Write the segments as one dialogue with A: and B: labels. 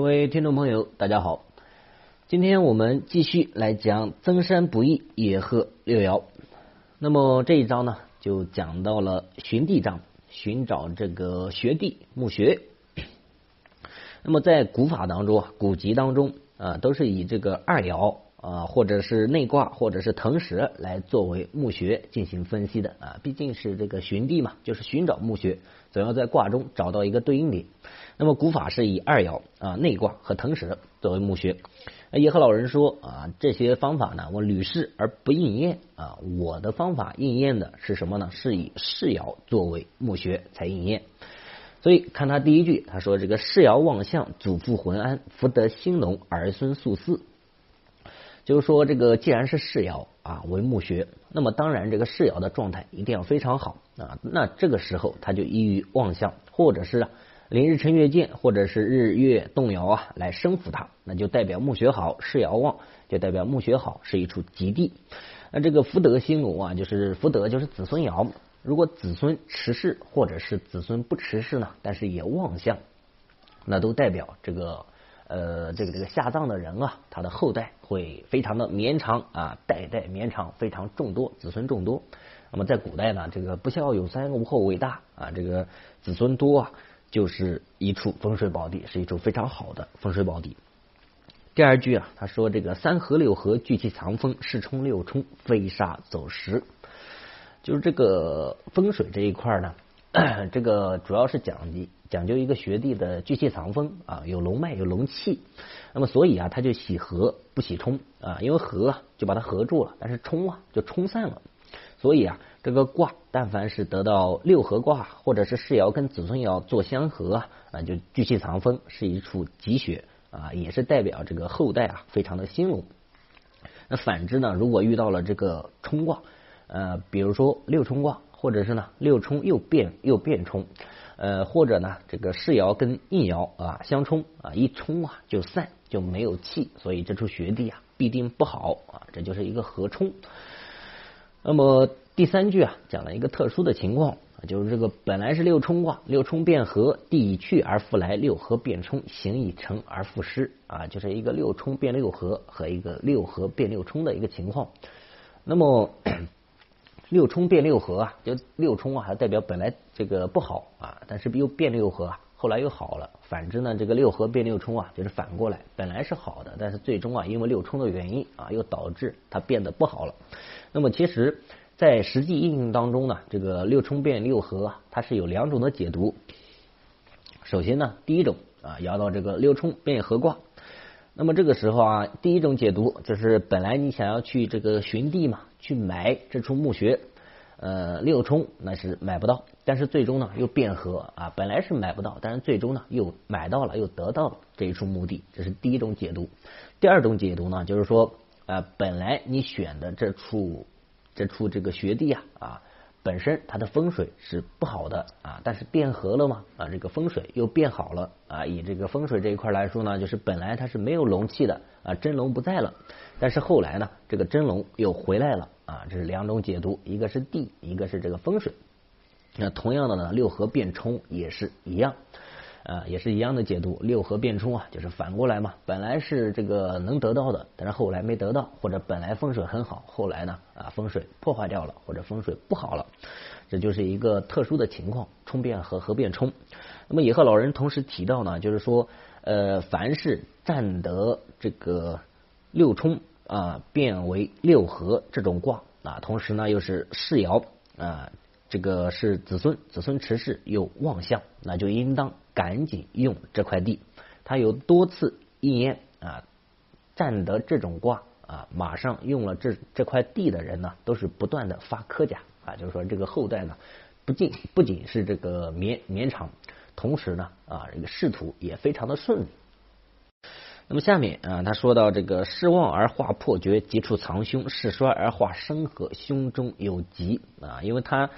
A: 各位听众朋友，大家好，今天我们继续来讲增山不易，野鹤六爻。那么这一章呢，就讲到了寻地章，寻找这个学地墓穴。那么在古法当中啊，古籍当中啊，都是以这个二爻啊，或者是内卦，或者是腾蛇来作为墓穴进行分析的啊。毕竟是这个寻地嘛，就是寻找墓穴，总要在卦中找到一个对应点。那么古法是以二爻啊内卦和腾蛇作为墓穴。叶和老人说啊，这些方法呢，我屡试而不应验啊。我的方法应验的是什么呢？是以世爻作为墓穴才应验。所以看他第一句，他说这个世爻望相，祖父浑安，福德兴隆，儿孙素嗣。就是说，这个既然是世爻啊为墓穴，那么当然这个世爻的状态一定要非常好啊。那这个时候他就易于旺相，或者是。临日辰月见，或者是日月动摇啊，来生扶它，那就代表墓穴好，世爻旺，就代表墓穴好，是一处吉地。那这个福德兴隆啊，就是福德就是子孙爻，如果子孙持世，或者是子孙不持世呢，但是也旺相，那都代表这个呃这个这个下葬的人啊，他的后代会非常的绵长啊，代代绵长，非常众多，子孙众多。那么在古代呢，这个不孝有三，无后为大啊，这个子孙多啊。就是一处风水宝地，是一处非常好的风水宝地。第二句啊，他说这个三合六合聚气藏风，四冲六冲飞沙走石，就是这个风水这一块呢，这个主要是讲的讲究一个学地的聚气藏风啊，有龙脉有龙气，那么所以啊，他就喜合不喜冲啊，因为合就把它合住了，但是冲啊就冲散了，所以啊。这个卦，但凡是得到六合卦，或者是世爻跟子孙爻做相合啊，就聚气藏风，是一处吉穴啊，也是代表这个后代啊非常的兴隆。那反之呢，如果遇到了这个冲卦，呃，比如说六冲卦，或者是呢六冲又变又变冲，呃，或者呢这个世爻跟应爻啊相冲啊，一冲啊就散就没有气，所以这处穴地啊必定不好啊，这就是一个合冲。那么。第三句啊，讲了一个特殊的情况，就是这个本来是六冲卦，六冲变合，地已去而复来，六合变冲，形已成而复失啊，就是一个六冲变六合和一个六合变六冲的一个情况。那么六冲变六合啊，就六冲啊，还代表本来这个不好啊，但是又变六合啊，后来又好了。反之呢，这个六合变六冲啊，就是反过来，本来是好的，但是最终啊，因为六冲的原因啊，又导致它变得不好了。那么其实。在实际应用当中呢，这个六冲变六合，它是有两种的解读。首先呢，第一种啊，摇到这个六冲变合卦。那么这个时候啊，第一种解读就是本来你想要去这个寻地嘛，去买这处墓穴，呃，六冲那是买不到，但是最终呢又变和啊，本来是买不到，但是最终呢又买到了，又得到了这一处墓地，这是第一种解读。第二种解读呢，就是说呃，本来你选的这处。这处这个学地啊啊，本身它的风水是不好的啊，但是变和了嘛啊，这个风水又变好了啊。以这个风水这一块来说呢，就是本来它是没有龙气的啊，真龙不在了，但是后来呢，这个真龙又回来了啊。这是两种解读，一个是地，一个是这个风水。那同样的呢，六合变冲也是一样。啊，也是一样的解读，六合变冲啊，就是反过来嘛。本来是这个能得到的，但是后来没得到，或者本来风水很好，后来呢啊风水破坏掉了，或者风水不好了，这就是一个特殊的情况，冲变合，合变冲。那么也和老人同时提到呢，就是说呃，凡是占得这个六冲啊变为六合这种卦啊，同时呢又是世爻啊，这个是子孙，子孙持世有旺相，那就应当。赶紧用这块地，他有多次应验啊，占得这种卦啊，马上用了这这块地的人呢，都是不断的发科甲啊，就是说这个后代呢，不仅不仅是这个绵绵长，同时呢啊，这个仕途也非常的顺利。那么下面啊，他说到这个失旺而化破绝，急处藏凶；势衰而化生合，胸中有疾啊，因为他。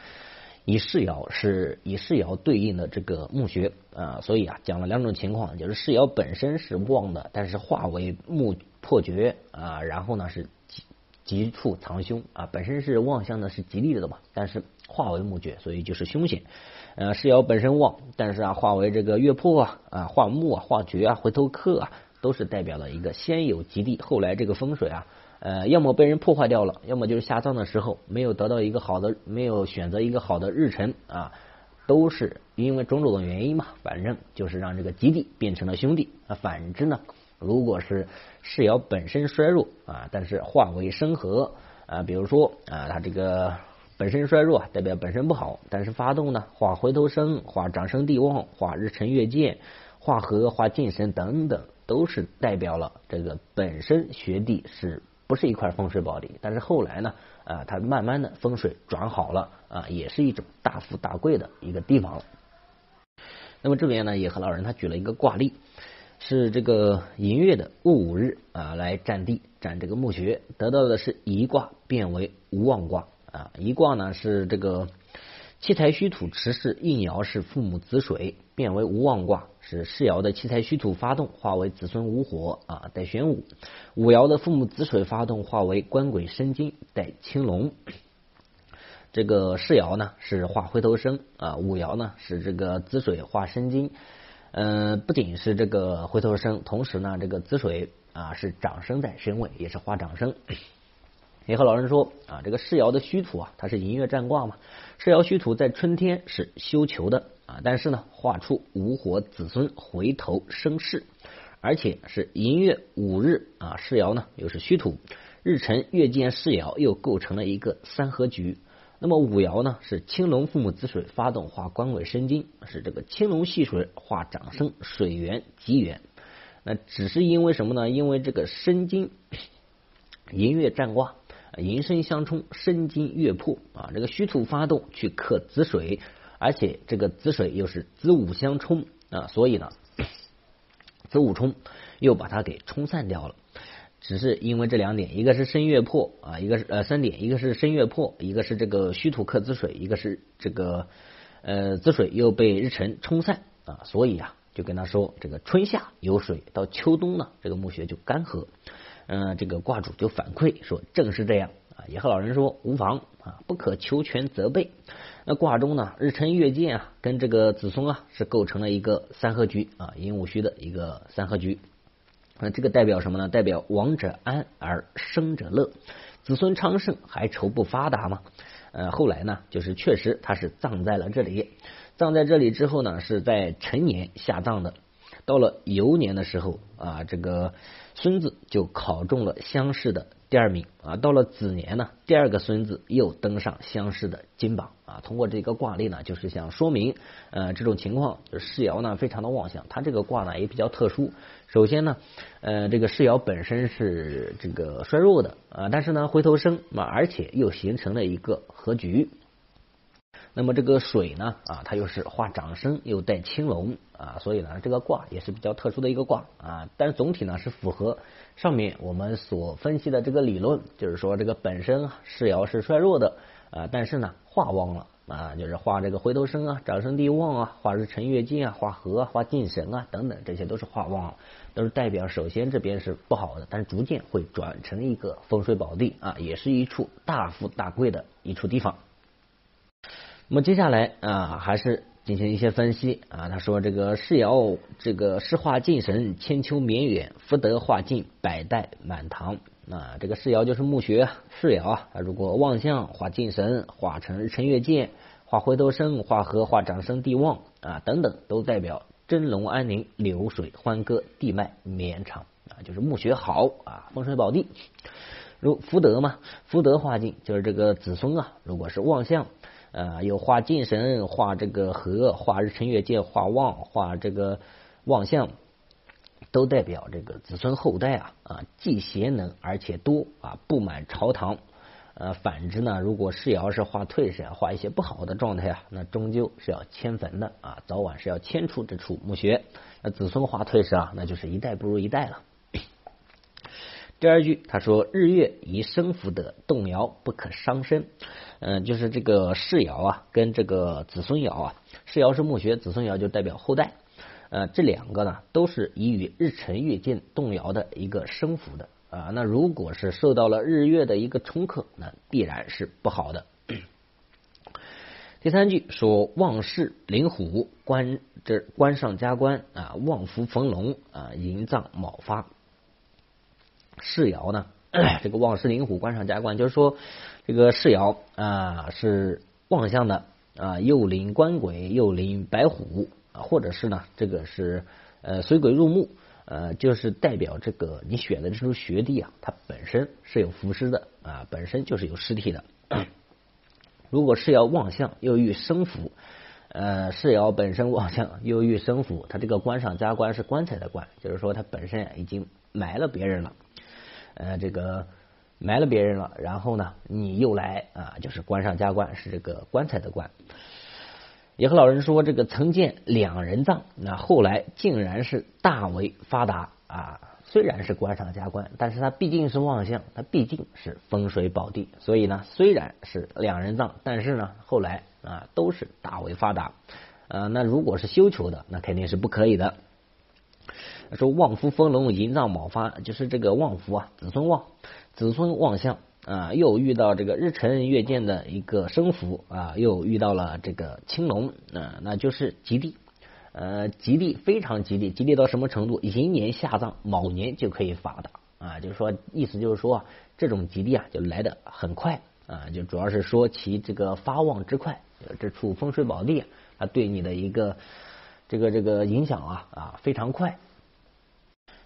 A: 以世爻是以世爻对应的这个墓穴啊，所以啊讲了两种情况，就是世爻本身是旺的，但是化为木破绝啊，然后呢是吉吉处藏凶啊，本身是旺相的是吉利的嘛，但是化为木绝，所以就是凶险。呃，世爻本身旺，但是啊，化为这个月破啊啊，化木啊，化绝啊，回头客啊，都是代表了一个先有吉地，后来这个风水啊，呃，要么被人破坏掉了，要么就是下葬的时候没有得到一个好的，没有选择一个好的日辰啊，都是因为种种的原因嘛，反正就是让这个吉地变成了兄弟啊。反之呢，如果是世爻本身衰弱啊，但是化为生合啊，比如说啊，它这个。本身衰弱代表本身不好，但是发动呢，化回头生，化长生地旺，化日辰月见，化合，化进神等等，都是代表了这个本身学地是不是一块风水宝地？但是后来呢，啊，它慢慢的风水转好了啊，也是一种大富大贵的一个地方了。那么这边呢，也和老人他举了一个卦例，是这个寅月的戊午日啊，来占地占这个墓穴，得到的是一卦变为无妄卦。啊，一卦呢是这个七财虚土持世应爻是父母子水，变为无妄卦，是世爻的七财虚土发动，化为子孙无火啊，带玄武；五爻的父母子水发动，化为官鬼申金，带青龙。这个世爻呢是化回头生啊，五爻呢是这个子水化申金。嗯，不仅是这个回头生，同时呢这个子水啊是长生在身位，也是化长生。也和老人说啊，这个世爻的虚土啊，它是寅月占卦嘛。世爻虚土在春天是休囚的啊，但是呢，画出无火子孙回头生事，而且是寅月五日啊，世爻呢又是虚土，日辰月见世爻又构成了一个三合局。那么五爻呢是青龙父母子水发动化官鬼申金，是这个青龙戏水化长生水源吉源。那只是因为什么呢？因为这个申金寅月占卦。寅申相冲，申金月破啊！这个虚土发动去克子水，而且这个子水又是子午相冲啊，所以呢，子午冲又把它给冲散掉了。只是因为这两点，一个是申月破啊，一个是呃三点，一个是申月破，一个是这个虚土克子水，一个是这个呃子水又被日辰冲散啊，所以啊，就跟他说，这个春夏有水，到秋冬呢，这个墓穴就干涸。嗯，这个卦主就反馈说，正是这样啊。也和老人说无妨啊，不可求全责备。那卦中呢，日辰月见啊，跟这个子孙啊是构成了一个三合局啊，寅午戌的一个三合局。那这个代表什么呢？代表亡者安而生者乐，子孙昌盛还愁不发达吗？呃，后来呢，就是确实他是葬在了这里，葬在这里之后呢，是在辰年下葬的。到了酉年的时候啊，这个。孙子就考中了乡试的第二名啊，到了子年呢，第二个孙子又登上乡试的金榜啊。通过这个卦例呢，就是想说明呃这种情况，就世爻呢非常的旺相，它这个卦呢也比较特殊。首先呢，呃这个世爻本身是这个衰弱的啊，但是呢回头生嘛，而且又形成了一个合局。那么这个水呢啊，它又是化长生，又带青龙啊，所以呢这个卦也是比较特殊的一个卦啊。但是总体呢是符合上面我们所分析的这个理论，就是说这个本身世爻是衰弱的啊，但是呢化旺了啊，就是化这个回头生啊，长生地旺啊，化日辰月进啊，化合啊化进神啊等等，这些都是化旺了，都是代表首先这边是不好的，但是逐渐会转成一个风水宝地啊，也是一处大富大贵的一处地方。那么接下来啊，还是进行一些分析啊。他说这个世爻，这个世化晋神，千秋绵远，福德化晋，百代满堂啊。这个世爻就是墓穴世爻啊。如果望相化晋神，化成日辰月见，化回头生，化合化长生地旺啊等等，都代表真龙安宁，流水欢歌，地脉绵长啊。就是墓穴好啊，风水宝地。如福德嘛，福德化晋，就是这个子孙啊，如果是旺相。呃，有画敬神，画这个和，画日辰月界，画旺，画这个旺相，都代表这个子孙后代啊啊，既贤能而且多啊，不满朝堂。呃，反之呢，如果世爻是画退势，画一些不好的状态啊，那终究是要迁坟的啊，早晚是要迁出这处墓穴。那子孙画退势啊，那就是一代不如一代了。第二句他说：“日月以生福德，动摇不可伤身。”嗯，就是这个世爻啊，跟这个子孙爻啊，世爻是墓穴，子孙爻就代表后代。呃，这两个呢，都是以与日辰月见动摇的一个生符的啊。那如果是受到了日月的一个冲克，那必然是不好的。第三句说望士领虎，官这官上加官啊，望福逢龙啊，迎葬卯发。世爻呢，这个望士领虎，官上加官，就是说这个世爻啊是望相的啊，又临官鬼，又临白虎啊，或者是呢，这个是呃水鬼入墓，呃，就是代表这个你选的这处学弟啊，它本身是有浮尸的啊，本身就是有尸体的。如果是要望相又遇生符，呃，世爻本身望相又遇生符，它这个官上加官是棺材的官，就是说它本身已经埋了别人了，呃，这个埋了别人了，然后呢，你又来啊，就是官上加官，是这个棺材的官。也和老人说，这个曾见两人葬，那后来竟然是大为发达啊。虽然是官上加官，但是它毕竟是旺相，它毕竟是风水宝地，所以呢，虽然是两人葬，但是呢，后来啊都是大为发达。呃，那如果是修求的，那肯定是不可以的。说旺夫丰隆，营葬卯发，就是这个旺夫啊，子孙旺，子孙旺相啊，又遇到这个日辰月见的一个生福啊，又遇到了这个青龙啊，那就是吉地。呃，吉利非常吉利，吉利到什么程度？寅年下葬，卯年就可以发达啊！就是说，意思就是说，这种吉利啊，就来的很快啊！就主要是说其这个发旺之快，这处风水宝地啊，对你的一个这个这个影响啊啊非常快。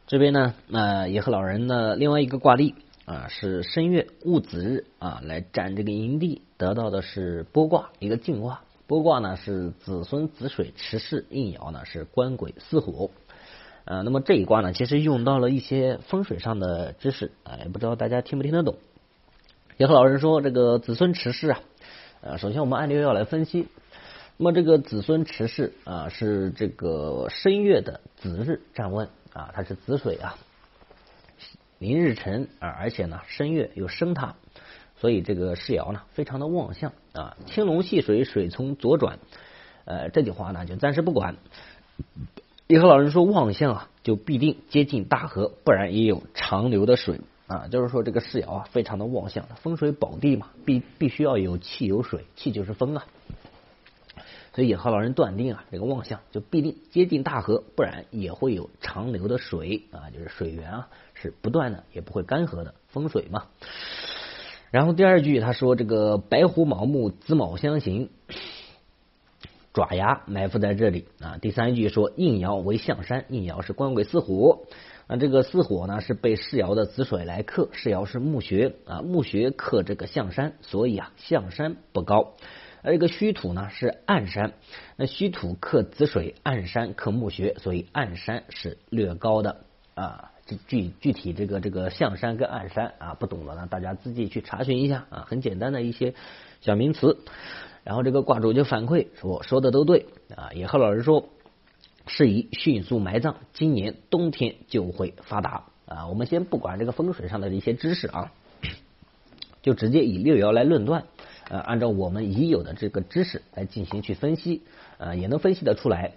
A: 这边呢，呃，也和老人的另外一个卦例啊，是申月戊子日啊，来占这个营地，得到的是波卦，一个静卦。波卦呢是子孙子水持世，应爻呢是官鬼巳火。呃，那么这一卦呢，其实用到了一些风水上的知识，啊也，不知道大家听不听得懂？也和老人说，这个子孙持世啊，呃，首先我们按六要来分析。那么这个子孙持世啊，是这个申月的子日站问啊，它是子水啊，临日辰啊，而且呢申月又生它。所以这个世爻呢，非常的旺相啊，青龙戏水，水从左转。呃，这句话呢，就暂时不管。也和老人说，旺相啊，就必定接近大河，不然也有长流的水啊。就是说，这个世爻啊，非常的旺相，风水宝地嘛，必必须要有气有水，气就是风啊。所以也和老人断定啊，这个旺相就必定接近大河，不然也会有长流的水啊，就是水源啊是不断的，也不会干涸的风水嘛。然后第二句他说：“这个白虎卯木子卯相刑，爪牙埋伏在这里啊。”第三句说：“应爻为象山，应爻是官鬼巳火。那这个巳火呢是被世爻的子水来克，世爻是木穴啊，木穴克这个象山，所以啊象山不高。而这个虚土呢是暗山，那虚土克子水，暗山克木穴，所以暗山是略高的啊。”具具体这个这个象山跟暗山啊，不懂的呢，大家自己去查询一下啊，很简单的一些小名词。然后这个卦主就反馈说说的都对啊，也和老师说适宜迅速埋葬，今年冬天就会发达啊。我们先不管这个风水上的一些知识啊，就直接以六爻来论断，呃，按照我们已有的这个知识来进行去分析，呃，也能分析得出来。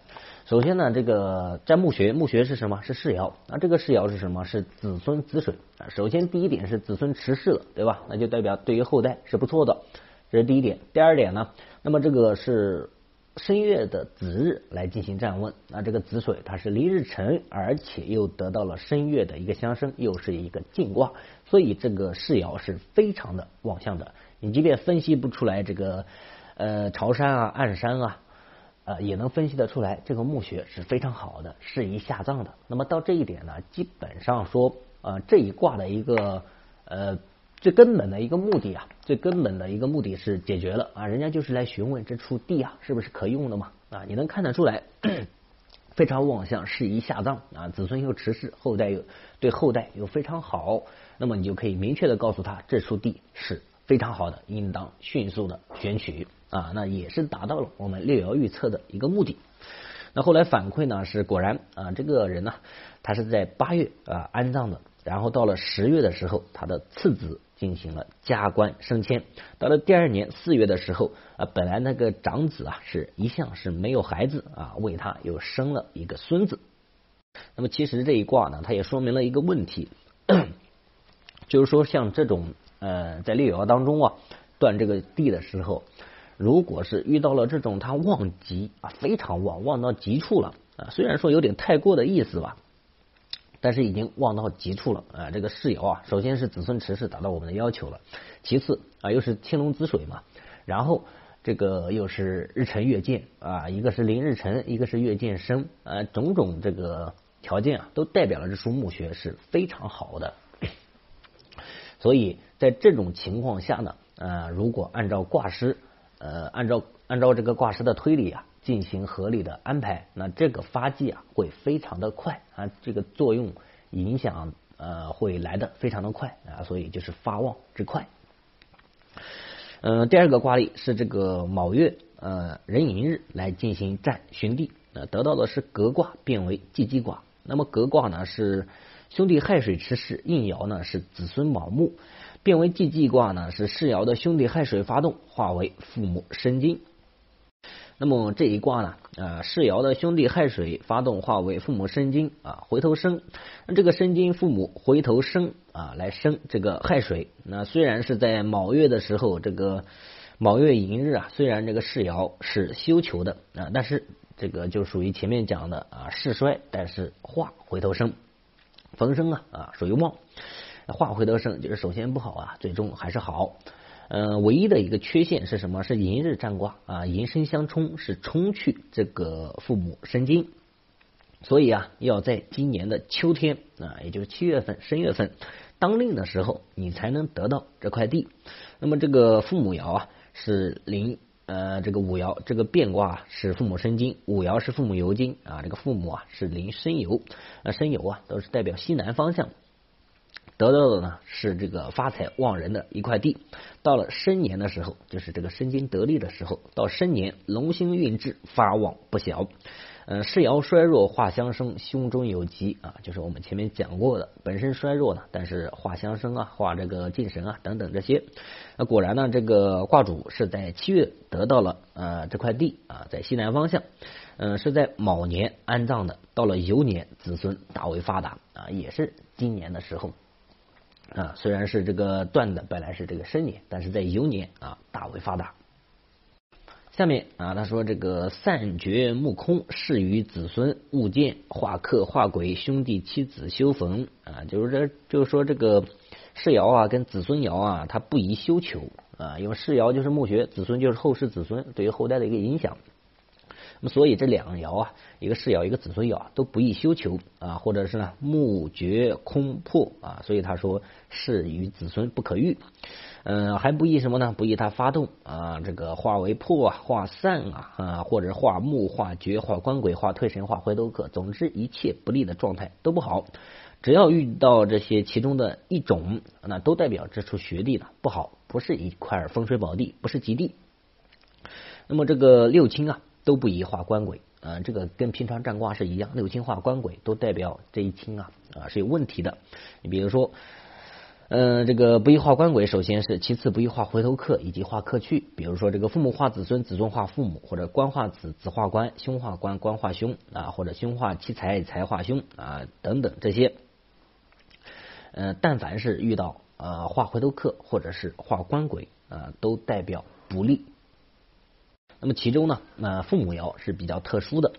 A: 首先呢，这个占木穴，木穴是什么？是世爻。那这个世爻是什么？是子孙子水。首先第一点是子孙持世了，对吧？那就代表对于后代是不错的，这是第一点。第二点呢，那么这个是申月的子日来进行占问，那这个子水它是离日辰，而且又得到了申月的一个相生，又是一个进卦，所以这个世爻是非常的旺相的。你即便分析不出来这个呃朝山啊、暗山啊。呃，也能分析得出来，这个墓穴是非常好的，适宜下葬的。那么到这一点呢，基本上说，呃，这一卦的一个呃最根本的一个目的啊，最根本的一个目的是解决了啊，人家就是来询问这处地啊是不是可用的嘛啊，你能看得出来，非常旺相，适宜下葬啊，子孙又持世，后代又对后代又非常好，那么你就可以明确的告诉他，这处地是非常好的，应当迅速的选取。啊，那也是达到了我们六爻预测的一个目的。那后来反馈呢是果然啊，这个人呢，他是在八月啊安葬的，然后到了十月的时候，他的次子进行了加官升迁。到了第二年四月的时候啊，本来那个长子啊是一向是没有孩子啊，为他又生了一个孙子。那么其实这一卦呢，它也说明了一个问题，就是说像这种呃在六爻当中啊断这个地的时候。如果是遇到了这种它旺极啊，非常旺，旺到极处了啊，虽然说有点太过的意思吧，但是已经旺到极处了啊。这个世爻啊，首先是子孙持是达到我们的要求了，其次啊又是青龙子水嘛，然后这个又是日辰月见啊，一个是临日辰，一个是月见生啊，种种这个条件啊，都代表了这书墓穴是非常好的。所以在这种情况下呢，呃，如果按照卦师，呃，按照按照这个卦师的推理啊，进行合理的安排，那这个发迹啊会非常的快啊，这个作用影响呃会来的非常的快啊，所以就是发旺之快。嗯，第二个卦例是这个卯月呃壬寅日来进行占寻地，呃，得到的是革卦变为既济卦。那么革卦呢是。兄弟亥水持世，应爻呢是子孙卯木，变为既济卦呢是世爻的兄弟亥水发动，化为父母申金。那么这一卦呢，啊世爻的兄弟亥水发动，化为父母申金啊，回头生。这个申金父母回头生啊，来生这个亥水。那虽然是在卯月的时候，这个卯月寅日啊，虽然这个世爻是休囚的啊，但是这个就属于前面讲的啊世衰，但是化回头生。逢生啊啊属于旺，化回头生就是首先不好啊，最终还是好。嗯，唯一的一个缺陷是什么？是寅日占卦啊，寅申相冲，是冲去这个父母申金。所以啊，要在今年的秋天啊，也就是七月份、申月份当令的时候，你才能得到这块地。那么这个父母爻啊是临。呃，这个五爻这个变卦是父母申金，五爻是父母游金啊。这个父母啊是临申酉，啊申酉啊都是代表西南方向，得到的呢是这个发财旺人的一块地。到了申年的时候，就是这个申金得利的时候，到申年龙星运至，发旺不小。嗯，世爻衰弱化相生，胸中有吉啊，就是我们前面讲过的，本身衰弱呢，但是化相生啊，化这个进神啊等等这些，那果然呢，这个卦主是在七月得到了呃这块地啊，在西南方向，嗯，是在卯年安葬的，到了酉年子孙大为发达啊，也是今年的时候啊，虽然是这个断的本来是这个申年，但是在酉年啊大为发达。下面啊，他说这个散绝木空，适于子孙物见化克化鬼兄弟妻子修逢啊，就是这就是说这个世爻啊跟子孙爻啊，它不宜修求啊，因为世爻就是墓穴，子孙就是后世子孙对于后代的一个影响。那么所以这两爻啊，一个世爻一个子孙爻啊都不宜修求啊，或者是呢木绝空破啊，所以他说是与子孙不可遇。嗯，还不宜什么呢？不宜它发动啊，这个化为破啊，化散啊，啊，或者化木、化绝、化官鬼、化退神、化回头客，总之一切不利的状态都不好。只要遇到这些其中的一种，那都代表这处穴地呢不好，不是一块风水宝地，不是吉地。那么这个六亲啊都不宜画官鬼啊，这个跟平常占卦是一样，六亲画官鬼都代表这一亲啊啊是有问题的。你比如说。嗯，这个不宜画官鬼，首先是其次不宜画回头客以及画客去，比如说这个父母画子孙，子孙画父母，或者官画子，子画官，凶化官，官画凶啊，或者凶化妻财，财化凶啊等等这些。嗯，但凡是遇到呃画回头客或者是画官鬼啊，都代表不利。那么其中呢，那父母爻是比较特殊的，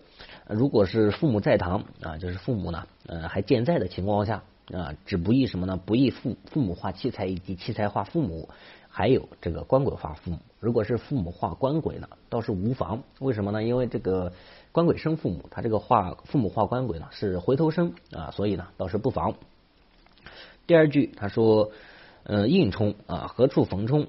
A: 如果是父母在堂啊，就是父母呢呃还健在的情况下。啊，只不易什么呢？不易父父母化妻财以及妻财化父母，还有这个官鬼化父母。如果是父母化官鬼呢，倒是无妨。为什么呢？因为这个官鬼生父母，他这个化父母化官鬼呢是回头生啊，所以呢倒是不妨。第二句他说，呃，应冲啊，何处逢冲？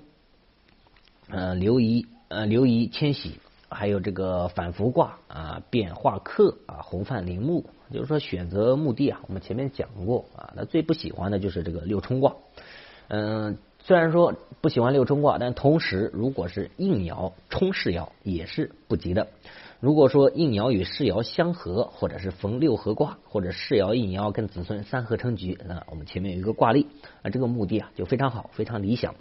A: 呃，留遗呃留遗迁徙。还有这个反复卦啊，变化克啊，红泛陵墓，就是说选择墓地啊，我们前面讲过啊，那最不喜欢的就是这个六冲卦。嗯，虽然说不喜欢六冲卦，但同时如果是应爻冲世爻也是不吉的。如果说应爻与世爻相合，或者是逢六合卦，或者世爻应爻跟子孙三合成局，那我们前面有一个卦例啊，这个墓地啊就非常好，非常理想。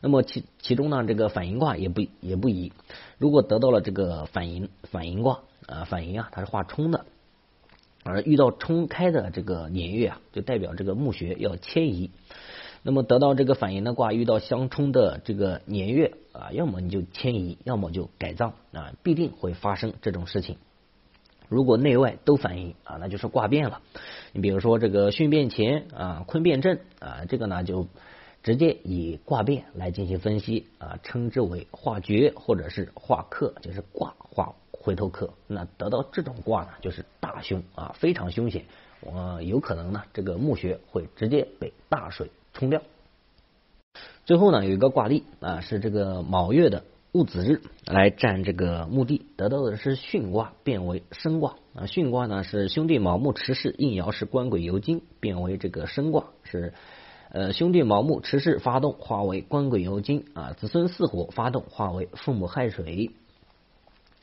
A: 那么其其中呢，这个反应卦也不也不宜。如果得到了这个反应反应卦啊，反应啊，它是化冲的，而遇到冲开的这个年月啊，就代表这个墓穴要迁移。那么得到这个反应的卦，遇到相冲的这个年月啊，要么你就迁移，要么就改葬啊，必定会发生这种事情。如果内外都反应啊，那就是卦变了。你比如说这个巽变乾啊，坤变震啊，这个呢就直接以卦变来进行分析啊，称之为化绝或者是化克，就是卦化回头客。那得到这种卦呢，就是大凶啊，非常凶险。我有可能呢，这个墓穴会直接被大水冲掉。最后呢，有一个卦例啊，是这个卯月的。戊子日来占这个墓地，得到的是巽卦变为申卦啊。巽卦呢是兄弟卯木持世应爻是官鬼酉金变为这个申卦，是呃兄弟卯木持世发动化为官鬼游金啊，子孙巳火发动化为父母亥水，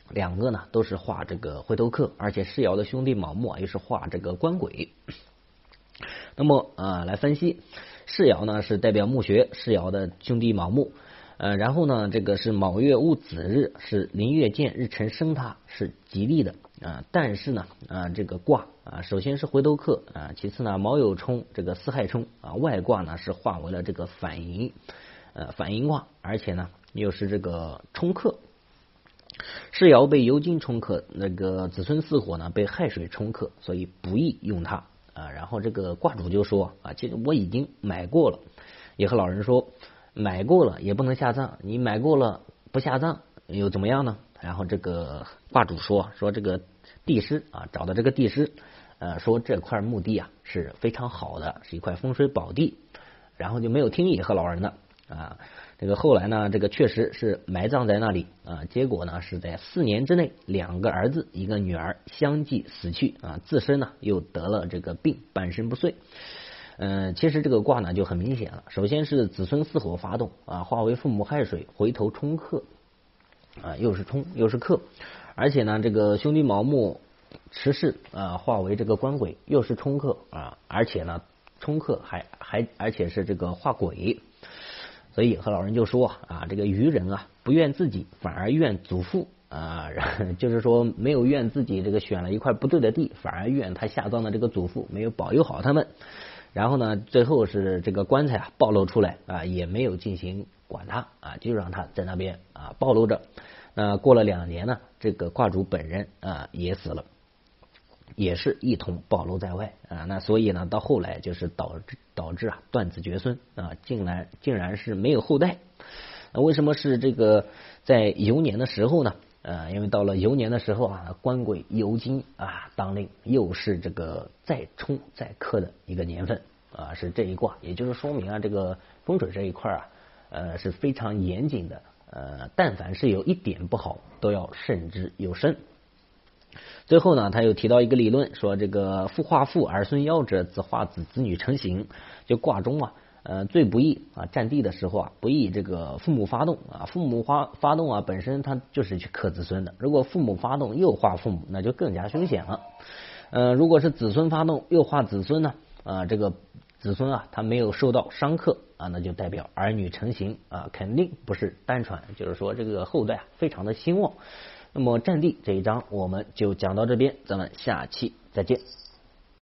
A: 两个呢都是化这个回头客，而且世爻的兄弟卯木啊又是化这个官鬼。那么啊来分析世爻呢是代表墓穴，世爻的兄弟卯木。呃，然后呢，这个是卯月戊子日，是临月见日辰生他，是吉利的啊。但是呢，啊，这个卦啊，首先是回头客啊，其次呢，卯酉冲这个四害冲啊，外卦呢是化为了这个反寅呃反寅卦，而且呢又是这个冲克，世爻被酉金冲克，那个子孙巳火呢被亥水冲克，所以不宜用它啊。然后这个卦主就说啊，其实我已经买过了，也和老人说。买过了也不能下葬，你买过了不下葬又怎么样呢？然后这个卦主说说这个地师啊，找的这个地师，呃，说这块墓地啊是非常好的，是一块风水宝地，然后就没有听野鹤老人的啊。这个后来呢，这个确实是埋葬在那里啊。结果呢，是在四年之内，两个儿子一个女儿相继死去啊，自身呢又得了这个病，半身不遂。嗯，其实这个卦呢就很明显了。首先是子孙巳火发动啊，化为父母亥水，回头冲克啊，又是冲又是克，而且呢，这个兄弟卯木持世啊，化为这个官鬼，又是冲克啊，而且呢，冲克还还而且是这个化鬼，所以和老人就说啊，这个愚人啊，不怨自己，反而怨祖父啊，就是说没有怨自己这个选了一块不对的地，反而怨他下葬的这个祖父没有保佑好他们。然后呢，最后是这个棺材啊暴露出来啊，也没有进行管它啊，就让它在那边啊暴露着。那过了两年呢，这个卦主本人啊也死了，也是一同暴露在外啊。那所以呢，到后来就是导致导致啊断子绝孙啊，竟然竟然是没有后代。那为什么是这个在酉年的时候呢？呃，因为到了酉年的时候啊，官鬼酉金啊当令，又是这个再冲再克的一个年份啊，是这一卦，也就是说明啊，这个风水这一块啊，呃是非常严谨的，呃，但凡是有一点不好，都要慎之又慎。最后呢，他又提到一个理论，说这个父化父，儿孙夭者，子化子，子女成形，就卦中啊。呃，最不易啊，占地的时候啊，不易这个父母发动啊，父母发发动啊，本身他就是去克子孙的。如果父母发动又化父母，那就更加凶险了。呃，如果是子孙发动又化子孙呢，啊，这个子孙啊，他没有受到伤克啊，那就代表儿女成形啊，肯定不是单传，就是说这个后代啊，非常的兴旺。那么占地这一章我们就讲到这边，咱们下期再见。